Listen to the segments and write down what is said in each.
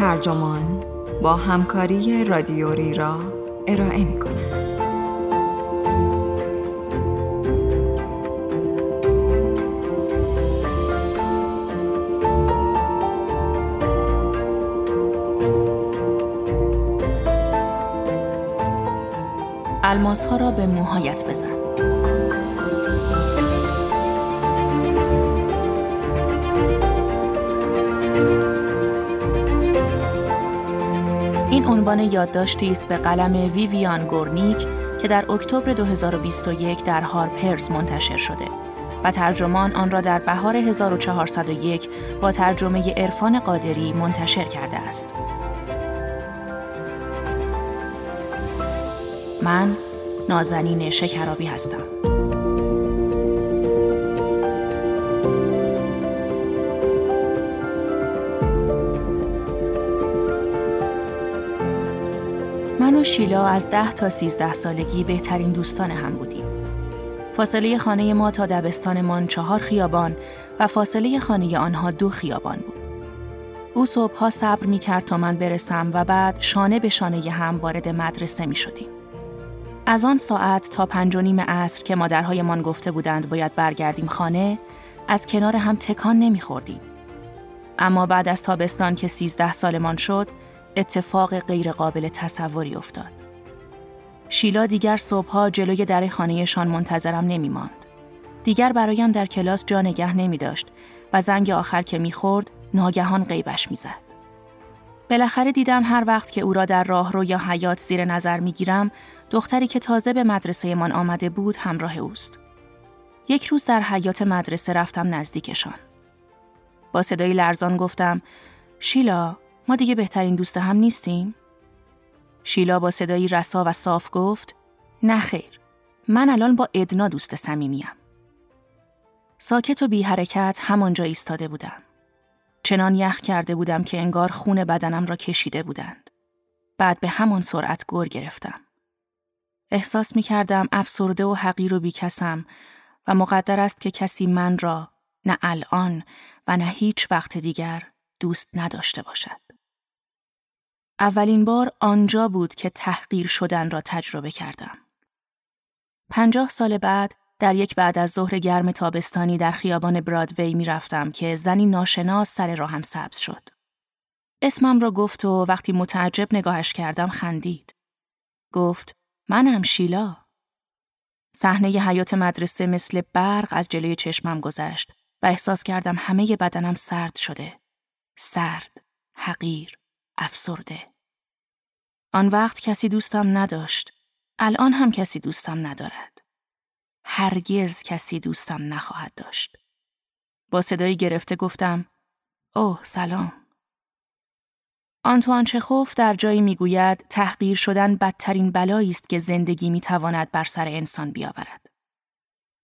ترجمان با همکاری رادیوری را ارائه می کند. الماس ها را به موهایت بزن. عنوان یادداشتی است به قلم ویویان گورنیک که در اکتبر 2021 در هارپرز منتشر شده و ترجمان آن را در بهار 1401 با ترجمه عرفان قادری منتشر کرده است. من نازنین شکرابی هستم. و شیلا از ده تا سیزده سالگی بهترین دوستان هم بودیم. فاصله خانه ما تا دبستانمان چهار خیابان و فاصله خانه آنها دو خیابان بود. او صبحها صبر می کرد تا من برسم و بعد شانه به شانه هم وارد مدرسه می شدیم. از آن ساعت تا پنج و نیم عصر که مادرهایمان گفته بودند باید برگردیم خانه، از کنار هم تکان نمی خوردیم. اما بعد از تابستان که سیزده سالمان شد، اتفاق غیرقابل تصوری افتاد. شیلا دیگر صبحها جلوی در خانهشان منتظرم نمی ماند. دیگر برایم در کلاس جا نگه نمی داشت و زنگ آخر که می خورد ناگهان غیبش می زد. بالاخره دیدم هر وقت که او را در راه رو یا حیات زیر نظر می گیرم دختری که تازه به مدرسه من آمده بود همراه اوست. یک روز در حیات مدرسه رفتم نزدیکشان. با صدای لرزان گفتم شیلا ما دیگه بهترین دوست هم نیستیم؟ شیلا با صدایی رسا و صاف گفت نه خیر من الان با ادنا دوست صمیمیم. ساکت و بی حرکت همانجا ایستاده بودم. چنان یخ کرده بودم که انگار خون بدنم را کشیده بودند. بعد به همان سرعت گر گرفتم. احساس می کردم افسرده و حقیر و بیکسم و مقدر است که کسی من را نه الان و نه هیچ وقت دیگر دوست نداشته باشد. اولین بار آنجا بود که تحقیر شدن را تجربه کردم. پنجاه سال بعد در یک بعد از ظهر گرم تابستانی در خیابان برادوی می رفتم که زنی ناشناس سر راهم سبز شد. اسمم را گفت و وقتی متعجب نگاهش کردم خندید. گفت منم شیلا. صحنه حیات مدرسه مثل برق از جلوی چشمم گذشت و احساس کردم همه بدنم سرد شده. سرد، حقیر، افسرده. آن وقت کسی دوستم نداشت. الان هم کسی دوستم ندارد. هرگز کسی دوستم نخواهد داشت. با صدایی گرفته گفتم اوه سلام. آنتوان چخوف در جایی می‌گوید تحقیر شدن بدترین بلایی است که زندگی می‌تواند بر سر انسان بیاورد.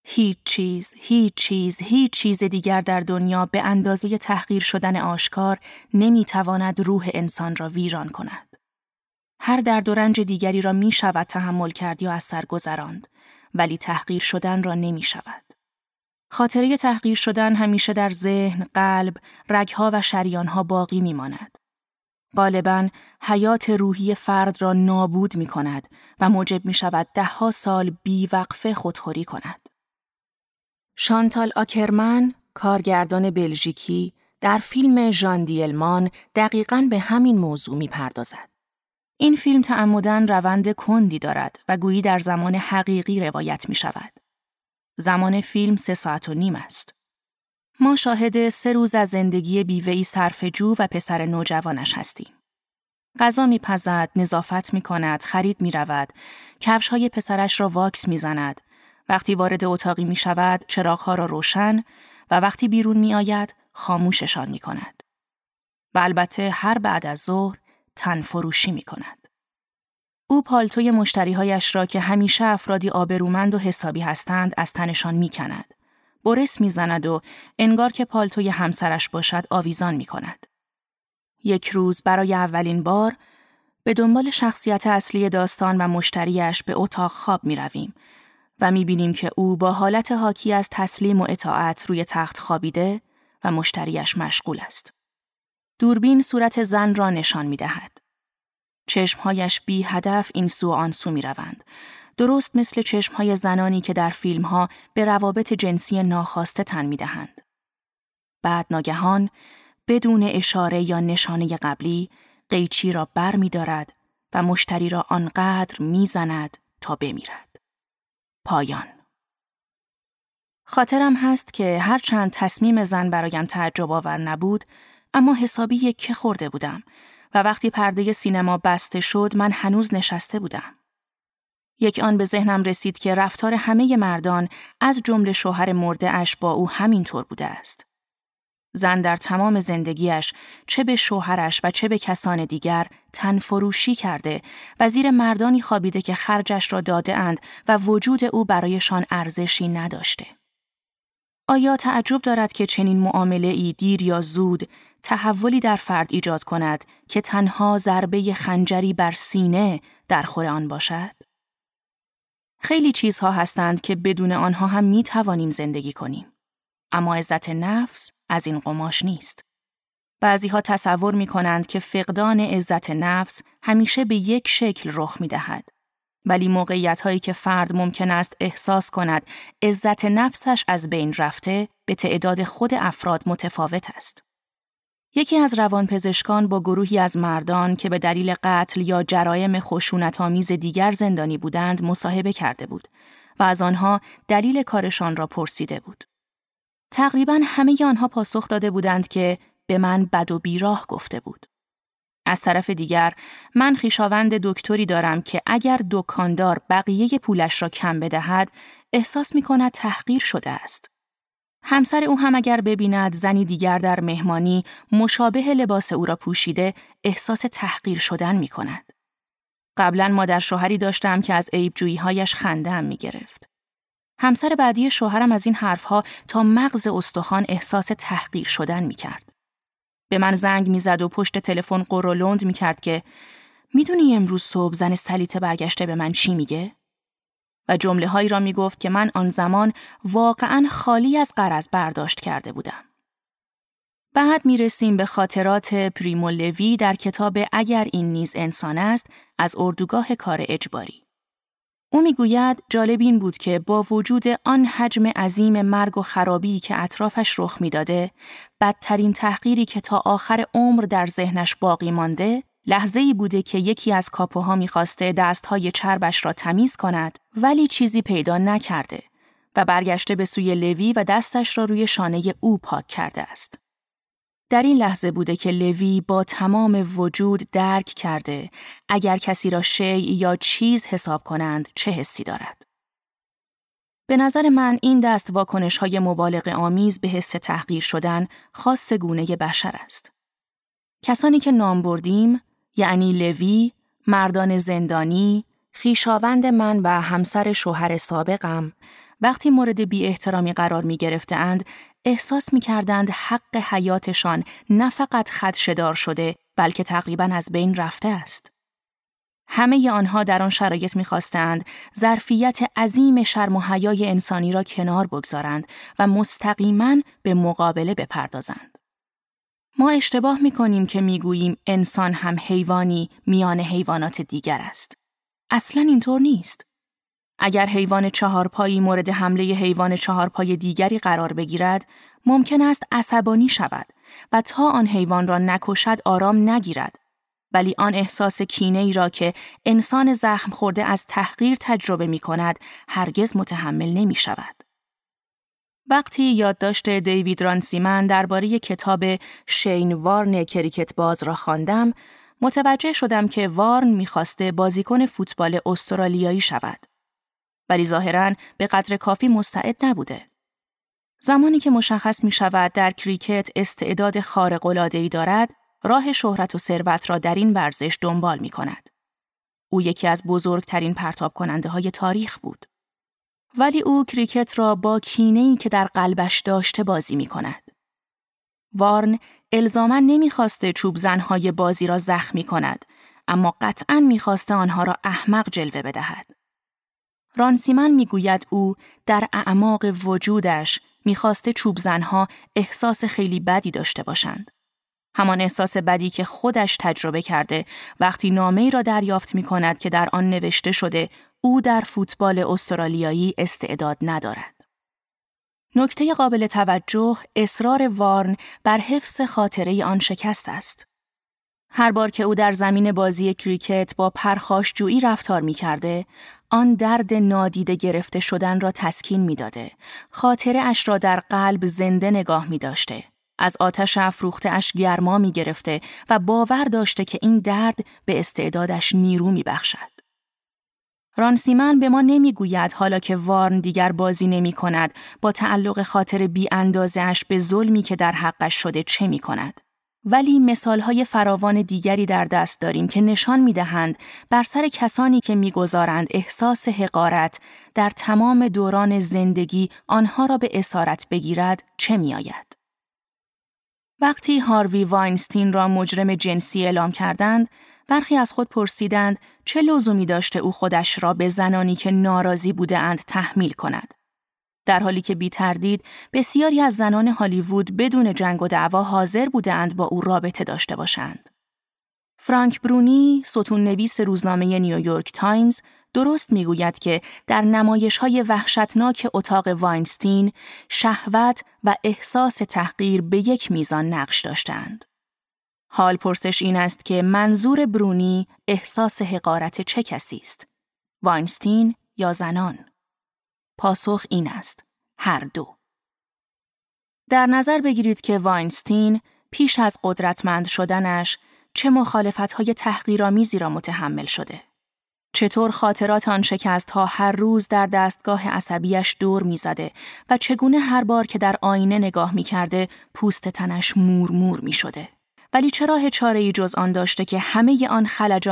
هیچ چیز، هیچ چیز، هیچ چیز دیگر در دنیا به اندازه تحقیر شدن آشکار نمی‌تواند روح انسان را ویران کند. هر درد و رنج دیگری را می شود تحمل کرد یا از سر گذراند ولی تحقیر شدن را نمی شود. خاطره تحقیر شدن همیشه در ذهن، قلب، رگها و شریانها باقی می ماند. غالبا حیات روحی فرد را نابود می کند و موجب می شود دهها سال بیوقفه خودخوری کند. شانتال آکرمن، کارگردان بلژیکی، در فیلم ژان دیلمان دقیقا به همین موضوع می پردازد. این فیلم تعمدن روند کندی دارد و گویی در زمان حقیقی روایت می شود. زمان فیلم سه ساعت و نیم است. ما شاهد سه روز از زندگی بیوهی جو و پسر نوجوانش هستیم. غذا میپزد، نظافت می کند، خرید می رود، کفش های پسرش را واکس می زند. وقتی وارد اتاقی می شود، چراغ را روشن و وقتی بیرون می آید، خاموششان می کند. و البته هر بعد از ظهر تن فروشی می کند. او پالتوی مشتریهایش را که همیشه افرادی آبرومند و حسابی هستند از تنشان می کند. برس می زند و انگار که پالتوی همسرش باشد آویزان می کند. یک روز برای اولین بار به دنبال شخصیت اصلی داستان و مشتریش به اتاق خواب می رویم و می بینیم که او با حالت حاکی از تسلیم و اطاعت روی تخت خوابیده و مشتریش مشغول است. دوربین صورت زن را نشان می دهد. چشمهایش بی هدف این سو آن سو می روند. درست مثل چشمهای زنانی که در فیلمها به روابط جنسی ناخواسته تن می دهند. بعد ناگهان بدون اشاره یا نشانه قبلی قیچی را بر می دارد و مشتری را آنقدر می زند تا بمیرد. پایان خاطرم هست که هر چند تصمیم زن برایم تعجب آور نبود اما حسابی یک خورده بودم و وقتی پرده سینما بسته شد من هنوز نشسته بودم. یک آن به ذهنم رسید که رفتار همه مردان از جمله شوهر مرده اش با او همینطور بوده است. زن در تمام زندگیش چه به شوهرش و چه به کسان دیگر تن فروشی کرده و زیر مردانی خوابیده که خرجش را داده اند و وجود او برایشان ارزشی نداشته. آیا تعجب دارد که چنین معامله ای دیر یا زود تحولی در فرد ایجاد کند که تنها ضربه خنجری بر سینه در خور آن باشد؟ خیلی چیزها هستند که بدون آنها هم می توانیم زندگی کنیم. اما عزت نفس از این قماش نیست. بعضی ها تصور می کنند که فقدان عزت نفس همیشه به یک شکل رخ می دهد. ولی موقعیت هایی که فرد ممکن است احساس کند عزت نفسش از بین رفته به تعداد خود افراد متفاوت است. یکی از روانپزشکان با گروهی از مردان که به دلیل قتل یا جرایم خشونت‌آمیز دیگر زندانی بودند مصاحبه کرده بود و از آنها دلیل کارشان را پرسیده بود. تقریبا همه آنها پاسخ داده بودند که به من بد و بیراه گفته بود. از طرف دیگر من خیشاوند دکتری دارم که اگر دکاندار بقیه پولش را کم بدهد احساس می کند تحقیر شده است. همسر او هم اگر ببیند زنی دیگر در مهمانی مشابه لباس او را پوشیده احساس تحقیر شدن می کند. قبلا مادر شوهری داشتم که از هایش خنده هم می گرفت. همسر بعدی شوهرم از این حرفها تا مغز استخوان احساس تحقیر شدن می کرد. به من زنگ می‌زد و پشت تلفن قرولند می کرد که می‌دونی امروز صبح زن سلیته برگشته به من چی میگه؟ و جمله هایی را می گفت که من آن زمان واقعا خالی از قرض برداشت کرده بودم. بعد می رسیم به خاطرات پریمو لوی در کتاب اگر این نیز انسان است از اردوگاه کار اجباری. او می‌گوید جالب این بود که با وجود آن حجم عظیم مرگ و خرابی که اطرافش رخ می‌داده، بدترین تحقیری که تا آخر عمر در ذهنش باقی مانده، لحظه ای بوده که یکی از کاپوها می‌خواسته دستهای چربش را تمیز کند ولی چیزی پیدا نکرده و برگشته به سوی لوی و دستش را روی شانه او پاک کرده است. در این لحظه بوده که لوی با تمام وجود درک کرده اگر کسی را شی یا چیز حساب کنند چه حسی دارد. به نظر من این دست واکنش های مبالغ آمیز به حس تحقیر شدن خاص گونه بشر است. کسانی که نام بردیم یعنی لوی، مردان زندانی، خیشاوند من و همسر شوهر سابقم وقتی مورد بی احترامی قرار می گرفتند احساس می کردند حق حیاتشان نه فقط خدشدار شده بلکه تقریبا از بین رفته است. همه آنها در آن شرایط می‌خواستند ظرفیت عظیم شرم و حیای انسانی را کنار بگذارند و مستقیما به مقابله بپردازند. ما اشتباه می کنیم که می گوییم انسان هم حیوانی میان حیوانات دیگر است. اصلا اینطور نیست. اگر حیوان چهارپایی مورد حمله حیوان چهارپای دیگری قرار بگیرد، ممکن است عصبانی شود و تا آن حیوان را نکشد آرام نگیرد. ولی آن احساس کینه ای را که انسان زخم خورده از تحقیر تجربه می کند، هرگز متحمل نمی شود. وقتی یادداشت دیوید رانسیمن درباره کتاب شین وارن کریکت باز را خواندم، متوجه شدم که وارن می‌خواسته بازیکن فوتبال استرالیایی شود. ولی ظاهرا به قدر کافی مستعد نبوده. زمانی که مشخص می شود در کریکت استعداد خارق ای دارد، راه شهرت و ثروت را در این ورزش دنبال می کند. او یکی از بزرگترین پرتاب کننده های تاریخ بود. ولی او کریکت را با کینه‌ای که در قلبش داشته بازی می کند. وارن الزاما نمی‌خواسته چوب زنهای بازی را زخمی کند، اما قطعا می‌خواسته آنها را احمق جلوه بدهد. رانسیمن می‌گوید او در اعماق وجودش می‌خواسته چوب زنها احساس خیلی بدی داشته باشند. همان احساس بدی که خودش تجربه کرده وقتی نامه را دریافت می کند که در آن نوشته شده او در فوتبال استرالیایی استعداد ندارد. نکته قابل توجه اصرار وارن بر حفظ خاطره آن شکست است. هر بار که او در زمین بازی کریکت با پرخاشجویی رفتار می کرده، آن درد نادیده گرفته شدن را تسکین می داده. خاطره اش را در قلب زنده نگاه می داشته. از آتش افروخته اش گرما می گرفته و باور داشته که این درد به استعدادش نیرو می بخشد. رانسیمن به ما نمی‌گوید حالا که وارن دیگر بازی نمی کند با تعلق خاطر بی اندازش به ظلمی که در حقش شده چه می کند. ولی مثالهای فراوان دیگری در دست داریم که نشان می دهند بر سر کسانی که می‌گذارند احساس حقارت در تمام دوران زندگی آنها را به اسارت بگیرد چه می آید. وقتی هاروی واینستین را مجرم جنسی اعلام کردند، برخی از خود پرسیدند چه لزومی داشته او خودش را به زنانی که ناراضی بوده‌اند تحمیل کند. در حالی که بی تردید بسیاری از زنان هالیوود بدون جنگ و دعوا حاضر بودند با او رابطه داشته باشند. فرانک برونی، ستون نویس روزنامه نیویورک تایمز، درست می‌گوید که در نمایش های وحشتناک اتاق واینستین شهوت و احساس تحقیر به یک میزان نقش داشتند. حال پرسش این است که منظور برونی احساس حقارت چه کسی است؟ واینستین یا زنان؟ پاسخ این است. هر دو. در نظر بگیرید که واینستین پیش از قدرتمند شدنش چه های تحقیرآمیزی را متحمل شده. چطور خاطرات آن شکست ها هر روز در دستگاه عصبیش دور می‌زده و چگونه هر بار که در آینه نگاه می کرده پوست تنش مور می شده. ولی چرا چاره ای جز آن داشته که همه آن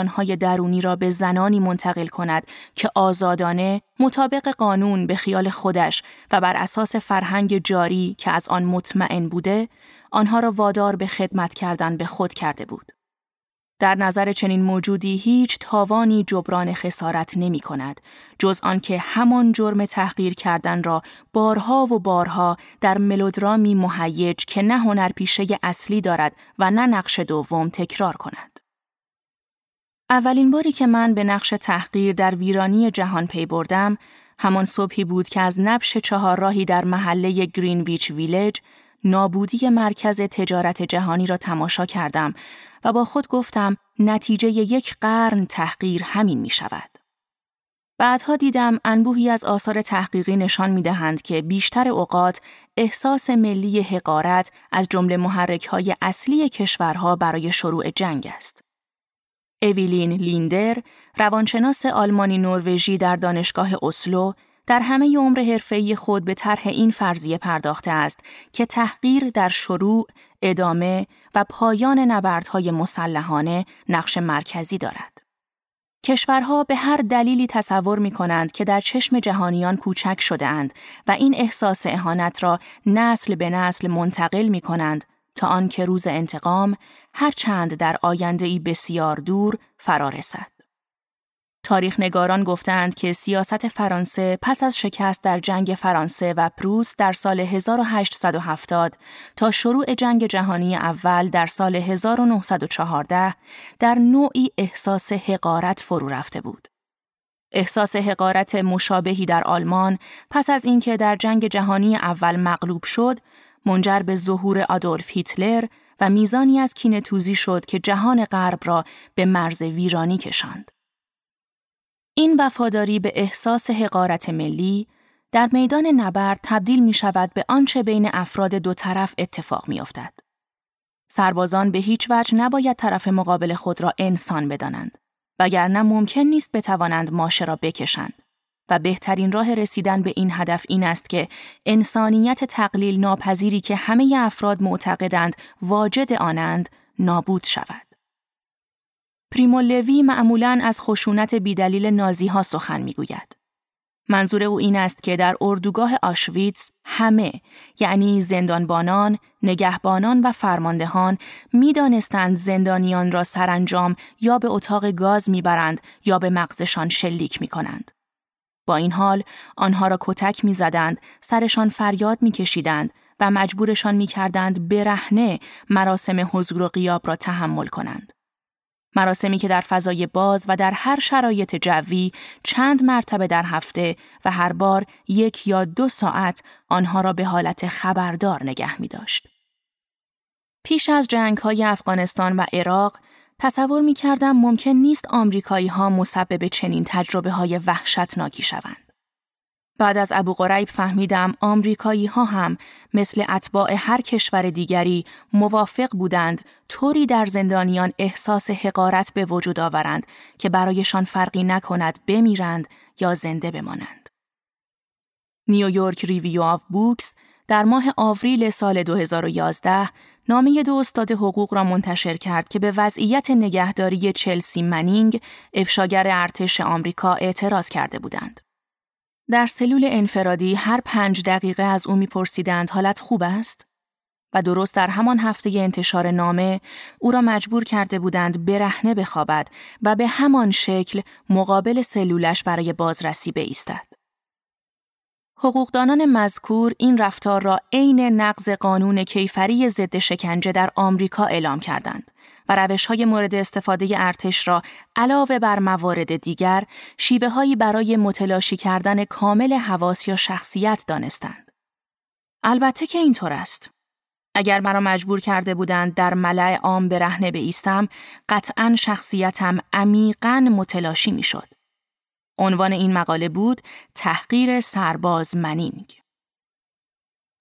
های درونی را به زنانی منتقل کند که آزادانه مطابق قانون به خیال خودش و بر اساس فرهنگ جاری که از آن مطمئن بوده آنها را وادار به خدمت کردن به خود کرده بود. در نظر چنین موجودی هیچ تاوانی جبران خسارت نمی کند جز آنکه همان جرم تحقیر کردن را بارها و بارها در ملودرامی مهیج که نه هنرپیشه اصلی دارد و نه نقش دوم تکرار کند. اولین باری که من به نقش تحقیر در ویرانی جهان پی بردم، همان صبحی بود که از نبش چهار راهی در محله گرینویچ ویلج نابودی مرکز تجارت جهانی را تماشا کردم و با خود گفتم نتیجه یک قرن تحقیر همین می شود. بعدها دیدم انبوهی از آثار تحقیقی نشان می دهند که بیشتر اوقات احساس ملی حقارت از جمله محرک های اصلی کشورها برای شروع جنگ است. اویلین لیندر، روانشناس آلمانی نروژی در دانشگاه اسلو، در همه عمر حرفه‌ای خود به طرح این فرضیه پرداخته است که تحقیر در شروع، ادامه و پایان نبردهای مسلحانه نقش مرکزی دارد. کشورها به هر دلیلی تصور می کنند که در چشم جهانیان کوچک شده اند و این احساس اهانت را نسل به نسل منتقل می کنند تا آنکه روز انتقام هرچند در آینده ای بسیار دور فرا رسد. تاریخ نگاران گفتند که سیاست فرانسه پس از شکست در جنگ فرانسه و پروس در سال 1870 تا شروع جنگ جهانی اول در سال 1914 در نوعی احساس حقارت فرو رفته بود. احساس حقارت مشابهی در آلمان پس از اینکه در جنگ جهانی اول مغلوب شد، منجر به ظهور آدولف هیتلر و میزانی از کینه شد که جهان غرب را به مرز ویرانی کشاند. این وفاداری به احساس حقارت ملی در میدان نبرد تبدیل می شود به آنچه بین افراد دو طرف اتفاق می افتد. سربازان به هیچ وجه نباید طرف مقابل خود را انسان بدانند وگرنه ممکن نیست بتوانند ماشه را بکشند و بهترین راه رسیدن به این هدف این است که انسانیت تقلیل ناپذیری که همه افراد معتقدند واجد آنند نابود شود. پریمو لوی معمولا از خشونت بیدلیل نازی ها سخن می‌گوید. منظور او این است که در اردوگاه آشویتس همه یعنی زندانبانان، نگهبانان و فرماندهان می‌دانستند زندانیان را سرانجام یا به اتاق گاز می‌برند یا به مغزشان شلیک می کنند. با این حال آنها را کتک می‌زدند، سرشان فریاد میکشیدند و مجبورشان می کردند برهنه مراسم حضور و قیاب را تحمل کنند. مراسمی که در فضای باز و در هر شرایط جوی چند مرتبه در هفته و هر بار یک یا دو ساعت آنها را به حالت خبردار نگه می داشت. پیش از جنگ های افغانستان و عراق تصور می کردم ممکن نیست آمریکایی ها مسبب چنین تجربه های وحشتناکی شوند. بعد از ابو غریب فهمیدم آمریکایی ها هم مثل اتباع هر کشور دیگری موافق بودند طوری در زندانیان احساس حقارت به وجود آورند که برایشان فرقی نکند بمیرند یا زنده بمانند. New York Review of Books در ماه آوریل سال 2011 نامه دو استاد حقوق را منتشر کرد که به وضعیت نگهداری چلسی منینگ افشاگر ارتش آمریکا اعتراض کرده بودند. در سلول انفرادی هر پنج دقیقه از او میپرسیدند حالت خوب است؟ و درست در همان هفته انتشار نامه او را مجبور کرده بودند برهنه بخوابد و به همان شکل مقابل سلولش برای بازرسی بایستد. حقوقدانان مذکور این رفتار را عین نقض قانون کیفری ضد شکنجه در آمریکا اعلام کردند. و روش های مورد استفاده ارتش را علاوه بر موارد دیگر شیوه هایی برای متلاشی کردن کامل حواس یا شخصیت دانستند. البته که اینطور است. اگر مرا مجبور کرده بودند در ملع عام برهنه بایستم، قطعا شخصیتم عمیقا متلاشی می‌شد. عنوان این مقاله بود تحقیر سرباز منینگ.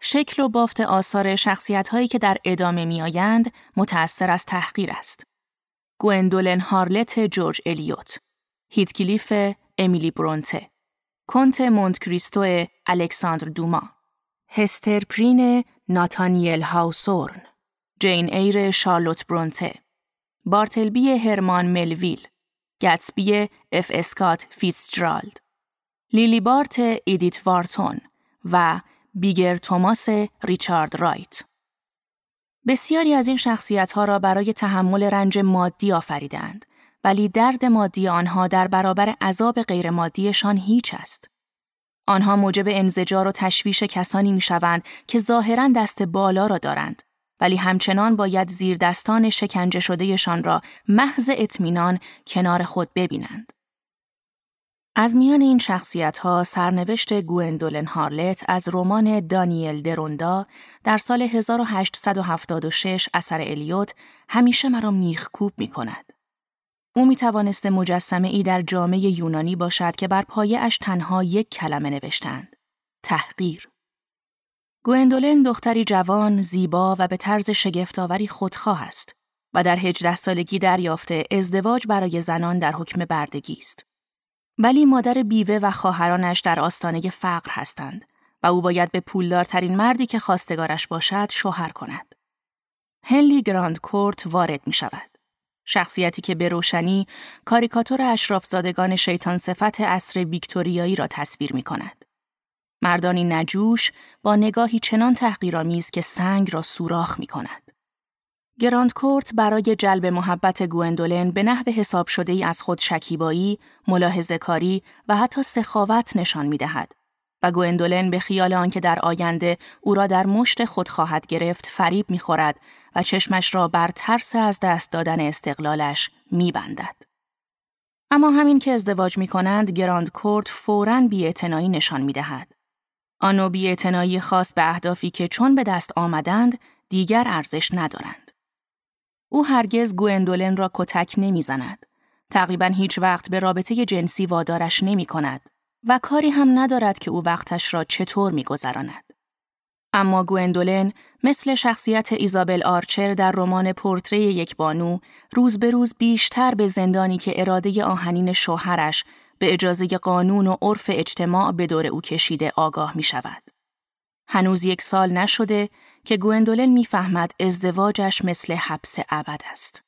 شکل و بافت آثار شخصیت هایی که در ادامه می آیند متأثر از تحقیر است. گوندولن هارلت جورج الیوت، هیتکلیف امیلی برونته، کنت مونت کریستو الکساندر دوما، هستر پرین ناتانیل هاوسورن، جین ایر شارلوت برونته، بارتلبی هرمان ملویل، گتسبی اف اسکات فیتزجرالد، لیلی بارت ایدیت وارتون و بیگر توماس ریچارد رایت بسیاری از این شخصیت ها را برای تحمل رنج مادی آفریدند ولی درد مادی آنها در برابر عذاب غیرمادیشان هیچ است. آنها موجب انزجار و تشویش کسانی می شوند که ظاهرا دست بالا را دارند ولی همچنان باید زیر دستان شکنجه شدهشان را محض اطمینان کنار خود ببینند. از میان این شخصیت ها سرنوشت گوندولن هارلت از رمان دانیل دروندا در سال 1876 اثر الیوت همیشه مرا میخکوب می کند. او می توانست مجسمه ای در جامعه یونانی باشد که بر پایه اش تنها یک کلمه نوشتند. تحقیر. گوندولن دختری جوان، زیبا و به طرز شگفتآوری خودخواه است و در هجده سالگی دریافته ازدواج برای زنان در حکم بردگی است. ولی مادر بیوه و خواهرانش در آستانه فقر هستند و او باید به پولدارترین مردی که خواستگارش باشد شوهر کند. هنلی گرندکورت وارد می شود. شخصیتی که به روشنی کاریکاتور اشرافزادگان شیطان صفت عصر ویکتوریایی را تصویر می کند. مردانی نجوش با نگاهی چنان تحقیرآمیز که سنگ را سوراخ می کند. گراند کورت برای جلب محبت گوندولن به نحو حساب شده ای از خود شکیبایی، ملاحظه کاری و حتی سخاوت نشان می دهد و گوندولن به خیال آنکه در آینده او را در مشت خود خواهد گرفت فریب می خورد و چشمش را بر ترس از دست دادن استقلالش می بندد. اما همین که ازدواج می کنند گراند کورت فوراً بیاعتنایی نشان می دهد. آن نوع خاص به اهدافی که چون به دست آمدند دیگر ارزش ندارند. او هرگز گوندولن را کتک نمی‌زند. تقریبا هیچ وقت به رابطه جنسی وادارش نمی کند و کاری هم ندارد که او وقتش را چطور میگذراند. اما گوندولن مثل شخصیت ایزابل آرچر در رمان پورتری یک بانو روز به روز بیشتر به زندانی که اراده آهنین شوهرش به اجازه قانون و عرف اجتماع به دور او کشیده آگاه می شود. هنوز یک سال نشده که گوندولن می‌فهمد ازدواجش مثل حبس ابد است.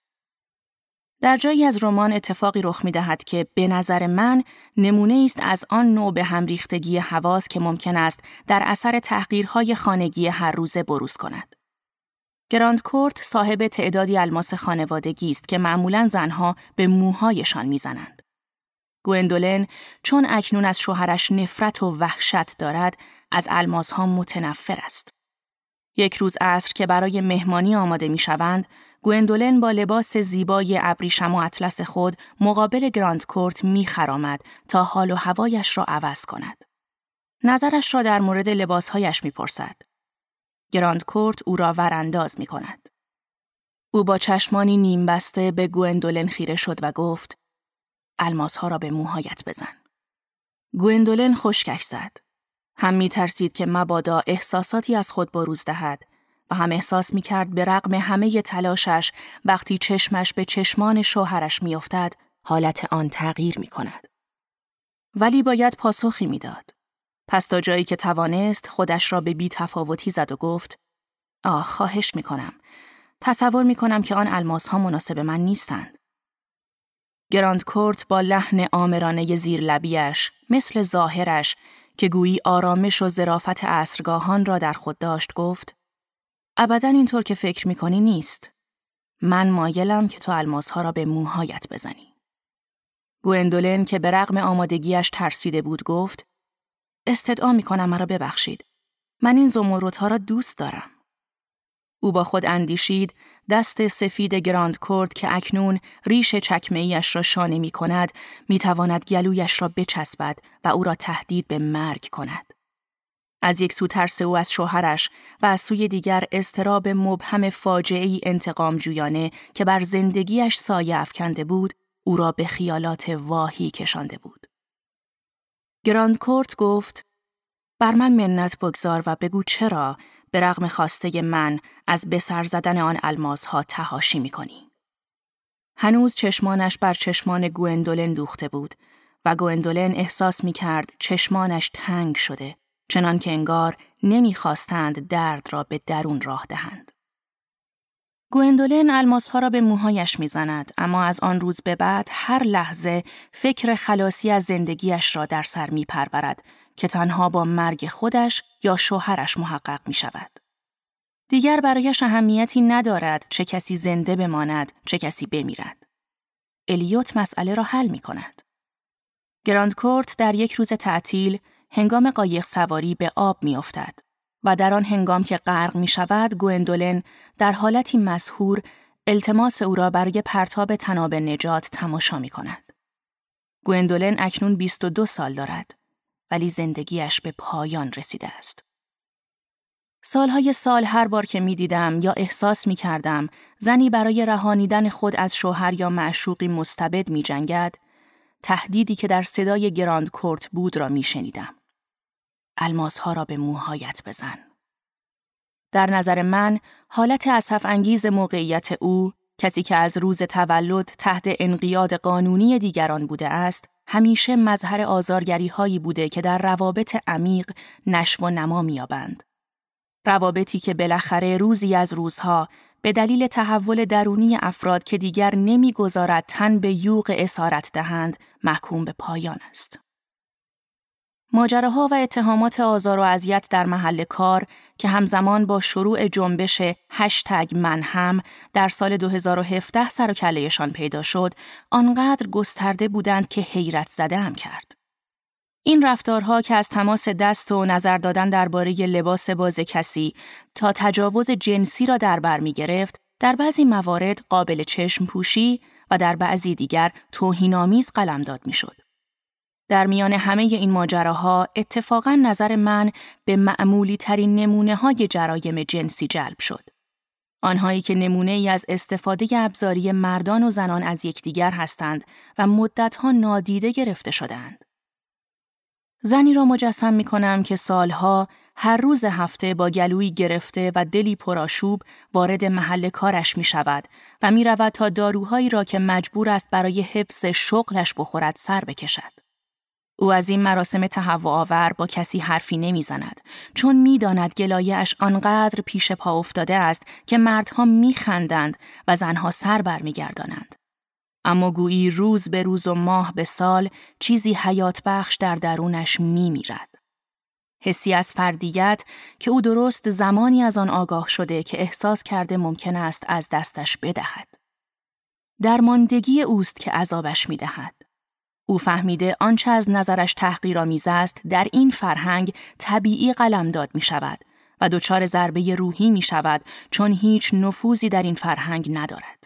در جایی از رمان اتفاقی رخ می دهد که به نظر من نمونه است از آن نوع به هم ریختگی حواس که ممکن است در اثر تحقیرهای خانگی هر روزه بروز کند. گراند کورت صاحب تعدادی الماس خانوادگی است که معمولا زنها به موهایشان می‌زنند. گوندولن چون اکنون از شوهرش نفرت و وحشت دارد از الماس ها متنفر است. یک روز عصر که برای مهمانی آماده می شوند، گوندولن با لباس زیبای ابریشم و اطلس خود مقابل گراند کورت می خرامد تا حال و هوایش را عوض کند. نظرش را در مورد لباسهایش می پرسد. گراند کورت او را ورانداز می کند. او با چشمانی نیم بسته به گوندولن خیره شد و گفت الماسها را به موهایت بزن. گوندولن خشکش زد. هم می ترسید که مبادا احساساتی از خود بروز دهد و هم احساس می کرد به رغم همه تلاشش وقتی چشمش به چشمان شوهرش می افتد حالت آن تغییر می کند. ولی باید پاسخی می‌داد. پس تا جایی که توانست خودش را به بی تفاوتی زد و گفت آه خواهش می کنم. تصور می کنم که آن الماس ها مناسب من نیستند. گراند کورت با لحن آمرانه زیر لبیش مثل ظاهرش که گویی آرامش و ظرافت اصرگاهان را در خود داشت گفت ابدا اینطور که فکر می‌کنی نیست. من مایلم که تو الماسها را به موهایت بزنی. گوندولن که به رغم آمادگیش ترسیده بود گفت استدعا می‌کنم مرا ببخشید. من این زمردها را دوست دارم. او با خود اندیشید دست سفید گراند کورد که اکنون ریش چکمه را شانه می کند می تواند گلویش را بچسبد و او را تهدید به مرگ کند. از یک سو ترس او از شوهرش و از سوی دیگر استراب مبهم فاجعه انتقام جویانه که بر زندگیش سایه افکنده بود او را به خیالات واهی کشانده بود. گراند کورت گفت بر من منت بگذار و بگو چرا به رغم خواسته من از بسر زدن آن الماس ها تهاشی می کنی. هنوز چشمانش بر چشمان گوندولن دوخته بود و گوندولن احساس می کرد چشمانش تنگ شده چنان که انگار نمی‌خواستند درد را به درون راه دهند. گوندولن الماس ها را به موهایش می‌زند اما از آن روز به بعد هر لحظه فکر خلاصی از زندگیش را در سر می پرورد که تنها با مرگ خودش یا شوهرش محقق می شود. دیگر برایش اهمیتی ندارد چه کسی زنده بماند چه کسی بمیرد. الیوت مسئله را حل می کند. گراند کورت در یک روز تعطیل هنگام قایق سواری به آب می افتد و در آن هنگام که غرق می شود گوندولن در حالتی مسهور التماس او را برای پرتاب تناب نجات تماشا می کند. گوندولن اکنون 22 سال دارد ولی زندگیش به پایان رسیده است. سالهای سال هر بار که می دیدم یا احساس می کردم زنی برای رهانیدن خود از شوهر یا معشوقی مستبد می جنگد، تهدیدی که در صدای گراند کورت بود را می شنیدم. را به موهایت بزن. در نظر من حالت اصف انگیز موقعیت او کسی که از روز تولد تحت انقیاد قانونی دیگران بوده است همیشه مظهر آزارگری هایی بوده که در روابط عمیق نشو و نما میابند. روابطی که بالاخره روزی از روزها به دلیل تحول درونی افراد که دیگر نمی‌گذارد تن به یوغ اسارت دهند محکوم به پایان است. ماجراها و اتهامات آزار و اذیت در محل کار که همزمان با شروع جنبش هشتگ من هم در سال 2017 سر و کلهشان پیدا شد، آنقدر گسترده بودند که حیرت زده هم کرد. این رفتارها که از تماس دست و نظر دادن درباره لباس باز کسی تا تجاوز جنسی را در بر می گرفت، در بعضی موارد قابل چشم پوشی و در بعضی دیگر توهینآمیز قلمداد می‌شد. در میان همه این ماجراها اتفاقا نظر من به معمولی ترین نمونه های جرایم جنسی جلب شد. آنهایی که نمونه ای از استفاده ابزاری مردان و زنان از یکدیگر هستند و مدتها نادیده گرفته شدند. زنی را مجسم می کنم که سالها هر روز هفته با گلویی گرفته و دلی پرآشوب وارد محل کارش می شود و می رود تا داروهایی را که مجبور است برای حفظ شغلش بخورد سر بکشد. او از این مراسم تهوع آور با کسی حرفی نمی‌زند چون می‌داند گلایش آنقدر پیش پا افتاده است که مردها میخندند و زنها سر برمیگردانند. اما گویی روز به روز و ماه به سال چیزی حیات بخش در درونش میمیرد. حسی از فردیت که او درست زمانی از آن آگاه شده که احساس کرده ممکن است از دستش بدهد. درماندگی اوست که عذابش می‌دهد. او فهمیده آنچه از نظرش تحقیرآمیز است در این فرهنگ طبیعی قلمداد می شود و دچار ضربه روحی می شود چون هیچ نفوذی در این فرهنگ ندارد.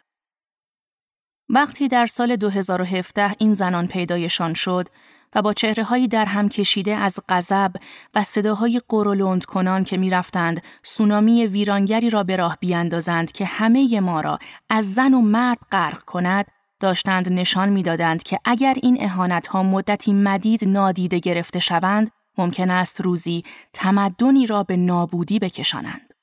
وقتی در سال 2017 این زنان پیدایشان شد و با چهره هایی در هم کشیده از غضب و صداهای قرولند کنان که می‌رفتند سونامی ویرانگری را به راه بیاندازند که همه ما را از زن و مرد غرق کند داشتند نشان می‌دادند که اگر این اهانت ها مدتی مدید نادیده گرفته شوند ممکن است روزی تمدنی را به نابودی بکشانند.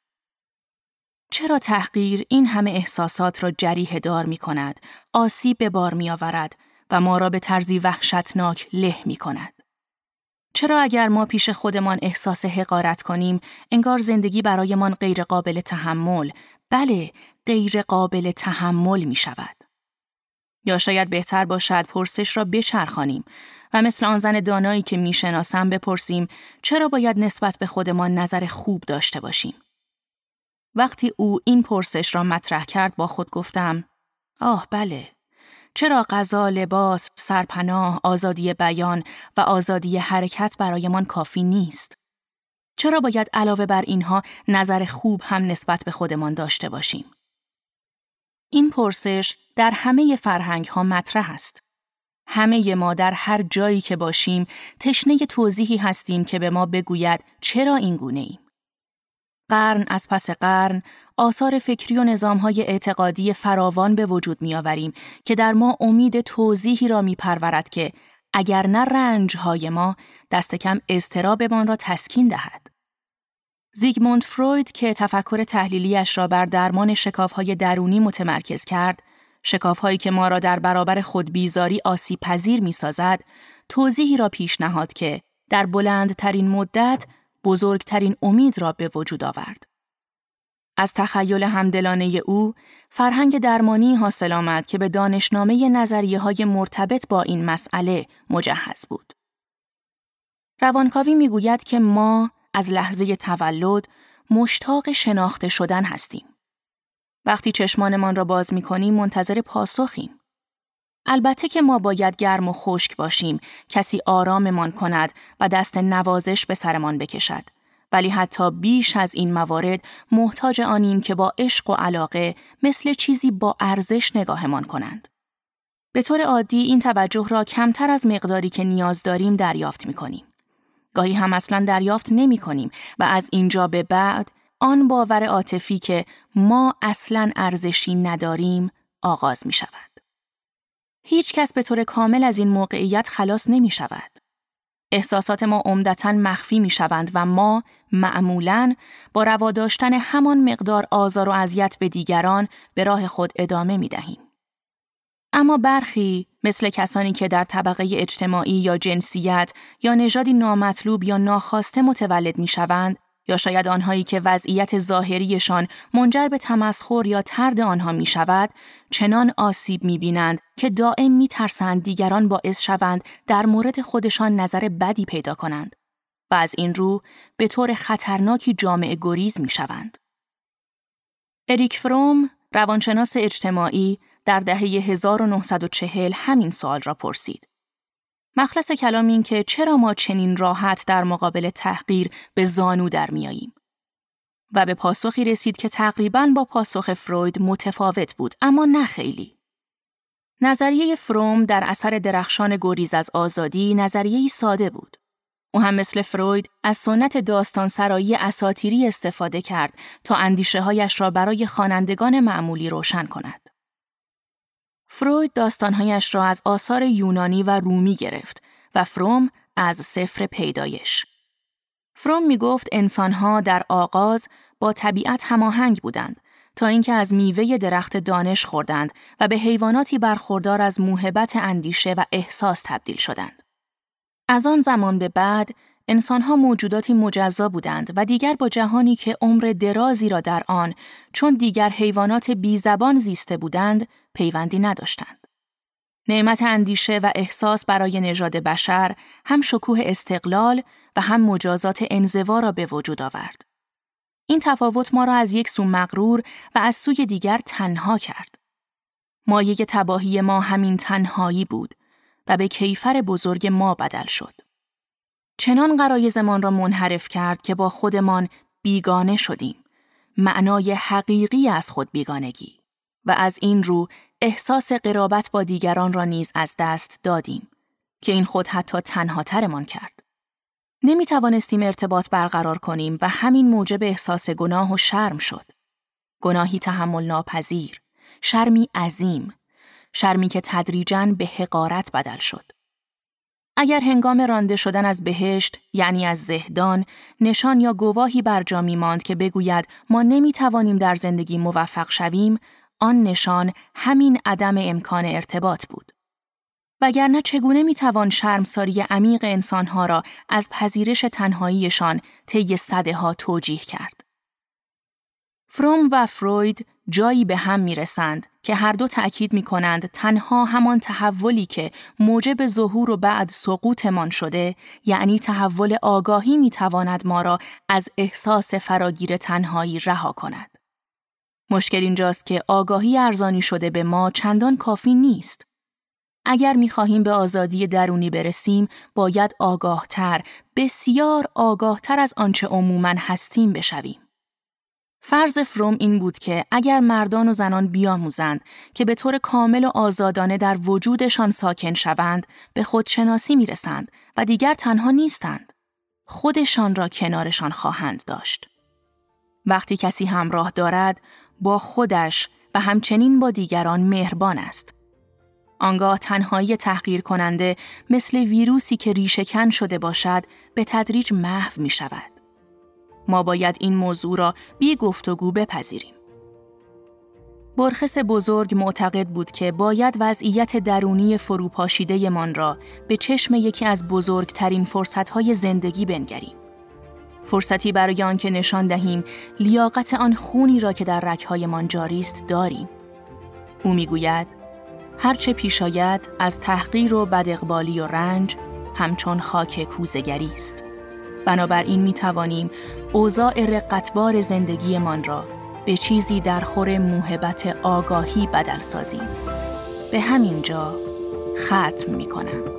چرا تحقیر این همه احساسات را جریه دار می کند، آسیب به بار می آورد و ما را به طرزی وحشتناک له می کند؟ چرا اگر ما پیش خودمان احساس حقارت کنیم، انگار زندگی برایمان غیر قابل تحمل، بله، غیر قابل تحمل می شود؟ یا شاید بهتر باشد پرسش را بچرخانیم و مثل آن زن دانایی که می‌شناسم بپرسیم چرا باید نسبت به خودمان نظر خوب داشته باشیم. وقتی او این پرسش را مطرح کرد با خود گفتم آه بله چرا غذا، لباس، سرپناه، آزادی بیان و آزادی حرکت برایمان کافی نیست؟ چرا باید علاوه بر اینها نظر خوب هم نسبت به خودمان داشته باشیم؟ این پرسش در همه فرهنگ ها مطرح است. همه ما در هر جایی که باشیم تشنه توضیحی هستیم که به ما بگوید چرا این گونه ایم. قرن از پس قرن آثار فکری و نظامهای اعتقادی فراوان به وجود می آوریم که در ما امید توضیحی را می پرورد که اگر نه رنجهای ما دست کم استرابمان را تسکین دهد. زیگموند فروید که تفکر تحلیلیش را بر درمان شکافهای درونی متمرکز کرد، شکافهایی که ما را در برابر خود بیزاری آسیب پذیر می سازد، توضیحی را پیشنهاد که در بلندترین مدت بزرگترین امید را به وجود آورد. از تخیل همدلانه او، فرهنگ درمانی حاصل آمد که به دانشنامه نظریه های مرتبط با این مسئله مجهز بود. روانکاوی می‌گوید که ما از لحظه تولد مشتاق شناخته شدن هستیم. وقتی چشمانمان را باز می کنیم منتظر پاسخیم. البته که ما باید گرم و خشک باشیم، کسی آراممان کند و دست نوازش به سرمان بکشد. ولی حتی بیش از این موارد محتاج آنیم که با عشق و علاقه مثل چیزی با ارزش نگاهمان کنند. به طور عادی این توجه را کمتر از مقداری که نیاز داریم دریافت می کنیم. گاهی هم اصلا دریافت نمی کنیم و از اینجا به بعد آن باور عاطفی که ما اصلا ارزشی نداریم آغاز می شود. هیچ کس به طور کامل از این موقعیت خلاص نمی شود. احساسات ما عمدتا مخفی می شوند و ما معمولا با روا داشتن همان مقدار آزار و اذیت به دیگران به راه خود ادامه می دهیم. اما برخی مثل کسانی که در طبقه اجتماعی یا جنسیت یا نژادی نامطلوب یا ناخواسته متولد می شوند یا شاید آنهایی که وضعیت ظاهریشان منجر به تمسخر یا ترد آنها می شود، چنان آسیب می بینند که دائم می ترسند دیگران باعث شوند در مورد خودشان نظر بدی پیدا کنند و از این رو به طور خطرناکی جامعه گریز می شوند. اریک فروم، روانشناس اجتماعی، در دهه 1940 همین سوال را پرسید. مخلص کلام این که چرا ما چنین راحت در مقابل تحقیر به زانو در میاییم. و به پاسخی رسید که تقریبا با پاسخ فروید متفاوت بود اما نه خیلی. نظریه فروم در اثر درخشان گریز از آزادی نظریه ساده بود. او هم مثل فروید از سنت داستان سرایی اساتیری استفاده کرد تا اندیشه هایش را برای خوانندگان معمولی روشن کند. فروید داستانهایش را از آثار یونانی و رومی گرفت و فروم از سفر پیدایش. فروم می گفت انسانها در آغاز با طبیعت هماهنگ بودند تا اینکه از میوه درخت دانش خوردند و به حیواناتی برخوردار از موهبت اندیشه و احساس تبدیل شدند. از آن زمان به بعد انسانها موجوداتی مجزا بودند و دیگر با جهانی که عمر درازی را در آن چون دیگر حیوانات بی زبان زیسته بودند پیوندی نداشتند. نعمت اندیشه و احساس برای نژاد بشر هم شکوه استقلال و هم مجازات انزوا را به وجود آورد. این تفاوت ما را از یک سو مغرور و از سوی دیگر تنها کرد. مایه تباهی ما همین تنهایی بود و به کیفر بزرگ ما بدل شد. چنان قرایزمان را منحرف کرد که با خودمان بیگانه شدیم. معنای حقیقی از خود بیگانگی. و از این رو احساس قرابت با دیگران را نیز از دست دادیم که این خود حتی تنها ترمان کرد. نمی توانستیم ارتباط برقرار کنیم و همین موجب احساس گناه و شرم شد. گناهی تحمل ناپذیر، شرمی عظیم، شرمی که تدریجاً به حقارت بدل شد. اگر هنگام رانده شدن از بهشت یعنی از زهدان نشان یا گواهی بر جا ماند که بگوید ما نمی توانیم در زندگی موفق شویم آن نشان همین عدم امکان ارتباط بود. وگرنه چگونه می‌توان شرمساری عمیق انسانها را از پذیرش تنهاییشان طی صده ها توجیه کرد. فروم و فروید جایی به هم می رسند که هر دو تأکید می کنند تنها همان تحولی که موجب ظهور و بعد سقوطمان شده یعنی تحول آگاهی می تواند ما را از احساس فراگیر تنهایی رها کند. مشکل اینجاست که آگاهی ارزانی شده به ما چندان کافی نیست. اگر می‌خواهیم به آزادی درونی برسیم، باید آگاهتر، بسیار آگاهتر از آنچه عموماً هستیم بشویم. فرض فروم این بود که اگر مردان و زنان بیاموزند که به طور کامل و آزادانه در وجودشان ساکن شوند، به خودشناسی می‌رسند و دیگر تنها نیستند. خودشان را کنارشان خواهند داشت. وقتی کسی همراه دارد، با خودش و همچنین با دیگران مهربان است. آنگاه تنهایی تحقیر کننده مثل ویروسی که ریشهکن شده باشد به تدریج محو می شود. ما باید این موضوع را بی گفتگو بپذیریم. برخس بزرگ معتقد بود که باید وضعیت درونی فروپاشیده من را به چشم یکی از بزرگترین فرصتهای زندگی بنگریم. فرصتی برای آنکه نشان دهیم لیاقت آن خونی را که در رکهایمان جاری است داریم. او می‌گوید هرچه پیش آید از تحقیر و بداقبالی و رنج همچون خاک کوزگری است. بنابراین می توانیم اوضاع رقتبار زندگیمان را به چیزی در خور موهبت آگاهی بدل سازیم. به همین جا ختم می کنم.